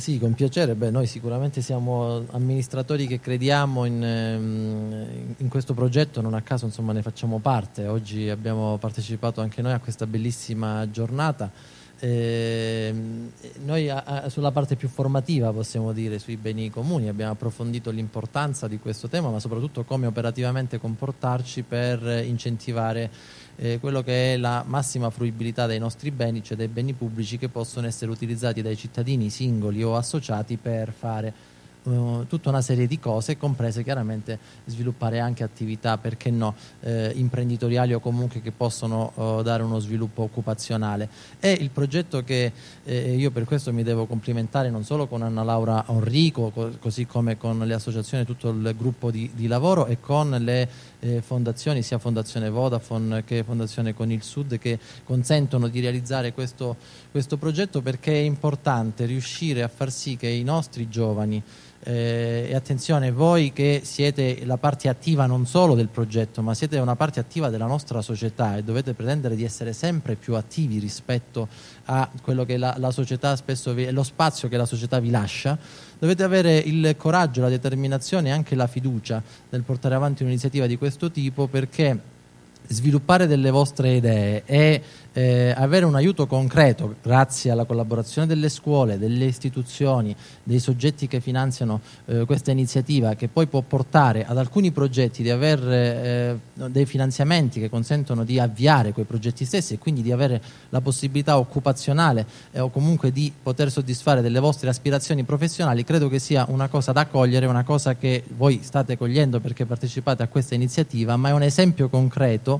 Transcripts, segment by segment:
Sì, con piacere. Beh, noi sicuramente siamo amministratori che crediamo in, ehm, in, questo progetto, non a caso insomma, ne facciamo parte. Oggi abbiamo partecipato anche noi a questa bellissima giornata. Eh, noi a, a, sulla parte più formativa possiamo dire sui beni comuni. Abbiamo approfondito l'importanza di questo tema ma soprattutto come operativamente comportarci per incentivare eh, quello che è la massima fruibilità dei nostri beni, cioè dei beni pubblici che possono essere utilizzati dai cittadini singoli o associati per fare uh, tutta una serie di cose, comprese chiaramente sviluppare anche attività, perché no, eh, imprenditoriali o comunque che possono uh, dare uno sviluppo occupazionale. È il progetto che eh, io per questo mi devo complimentare non solo con Anna Laura Enrico, co così come con le associazioni, tutto il gruppo di, di lavoro e con le eh, fondazioni, sia Fondazione Vodafone che Fondazione Con il Sud, che consentono di realizzare questo, questo progetto perché è importante riuscire a far sì che i nostri giovani eh, e attenzione voi che siete la parte attiva non solo del progetto ma siete una parte attiva della nostra società e dovete pretendere di essere sempre più attivi rispetto a quello che la, la società spesso vi, lo spazio che la società vi lascia dovete avere il coraggio, la determinazione e anche la fiducia nel portare avanti un'iniziativa di questo tipo perché sviluppare delle vostre idee e eh, avere un aiuto concreto grazie alla collaborazione delle scuole, delle istituzioni, dei soggetti che finanziano eh, questa iniziativa che poi può portare ad alcuni progetti di avere eh, dei finanziamenti che consentono di avviare quei progetti stessi e quindi di avere la possibilità occupazionale eh, o comunque di poter soddisfare delle vostre aspirazioni professionali, credo che sia una cosa da cogliere, una cosa che voi state cogliendo perché partecipate a questa iniziativa, ma è un esempio concreto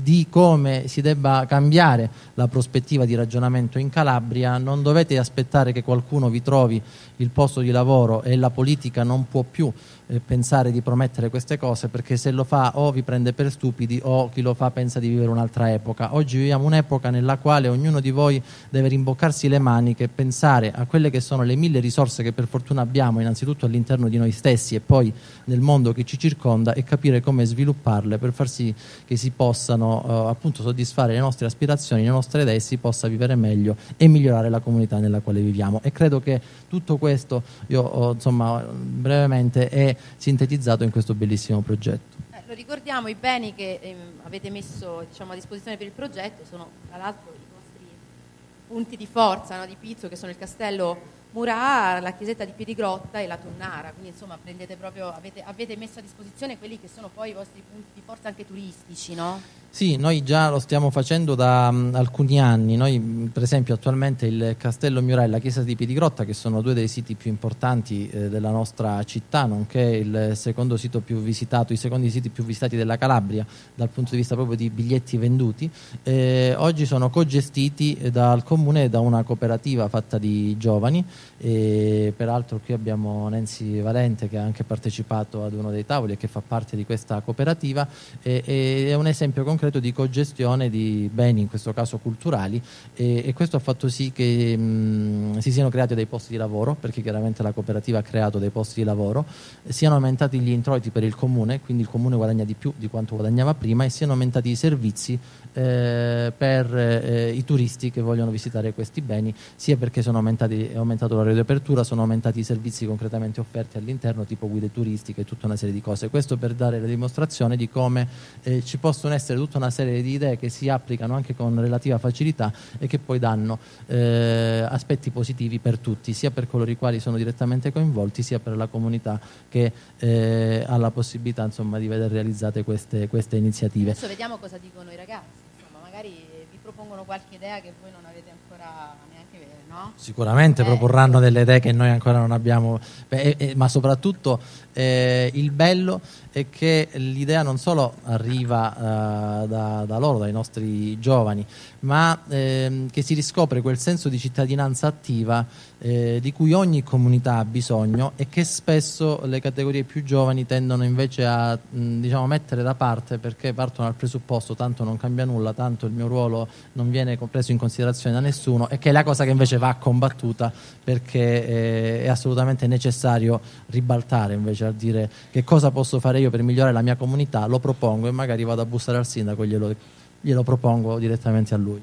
di come si debba cambiare la prospettiva di ragionamento in Calabria, non dovete aspettare che qualcuno vi trovi il posto di lavoro e la politica non può più eh, pensare di promettere queste cose perché se lo fa o vi prende per stupidi o chi lo fa pensa di vivere un'altra epoca. Oggi viviamo un'epoca nella quale ognuno di voi deve rimboccarsi le maniche e pensare a quelle che sono le mille risorse che per fortuna abbiamo innanzitutto all'interno di noi stessi e poi nel mondo che ci circonda e capire come svilupparle per far sì che si possano eh, appunto soddisfare le nostre aspirazioni, le nostre idee si possa vivere meglio e migliorare la comunità nella quale viviamo. E credo che tutto questo, io insomma brevemente, è sintetizzato in questo bellissimo progetto. Eh, lo ricordiamo, i beni che ehm, avete messo diciamo, a disposizione per il progetto sono tra l'altro i vostri punti di forza no, di Pizzo che sono il castello Murà, la chiesetta di Piedigrotta e la Tonnara, quindi insomma proprio, avete, avete, messo a disposizione quelli che sono poi i vostri punti di forza anche turistici, no? Sì, noi già lo stiamo facendo da um, alcuni anni. Noi, per esempio, attualmente il Castello Miura e la Chiesa di Piedigrotta, che sono due dei siti più importanti eh, della nostra città, nonché il secondo sito più visitato, i secondi siti più visitati della Calabria dal punto di vista proprio di biglietti venduti, eh, oggi sono cogestiti eh, dal comune e da una cooperativa fatta di giovani. E, peraltro qui abbiamo Nancy Valente che ha anche partecipato ad uno dei tavoli e che fa parte di questa cooperativa. E, e è un esempio concreto concreto di cogestione di beni, in questo caso culturali, e, e questo ha fatto sì che mh, si siano creati dei posti di lavoro, perché chiaramente la cooperativa ha creato dei posti di lavoro, siano aumentati gli introiti per il comune, quindi il comune guadagna di più di quanto guadagnava prima, e siano aumentati i servizi eh, per eh, i turisti che vogliono visitare questi beni, sia perché è aumentato l'orario di apertura, sono aumentati i servizi concretamente offerti all'interno, tipo guide turistiche e tutta una serie di cose. Questo per dare la dimostrazione di come eh, ci possono essere tutte tutta una serie di idee che si applicano anche con relativa facilità e che poi danno eh, aspetti positivi per tutti, sia per coloro i quali sono direttamente coinvolti, sia per la comunità che eh, ha la possibilità insomma, di vedere realizzate queste, queste iniziative. Adesso vediamo cosa dicono i ragazzi, insomma, magari vi propongono qualche idea che voi non avete ancora neanche vedere, no? Sicuramente eh. proporranno delle idee che noi ancora non abbiamo, Beh, eh, ma soprattutto eh, il bello è che l'idea non solo arriva uh, da, da, loro, dai nostri giovani, ma ehm, che si riscopre quel senso di cittadinanza attiva eh, di cui ogni comunità ha bisogno e che spesso le categorie più giovani tendono invece a mh, diciamo, mettere da parte perché partono dal presupposto tanto non cambia nulla, tanto il mio ruolo non viene preso in considerazione da nessuno e che è la cosa che invece va combattuta perché eh, è assolutamente necessario ribaltare invece a dire che cosa posso fare io per migliorare la mia comunità, lo propongo e magari vado a bussare al sindaco e glielo, glielo propongo direttamente a lui.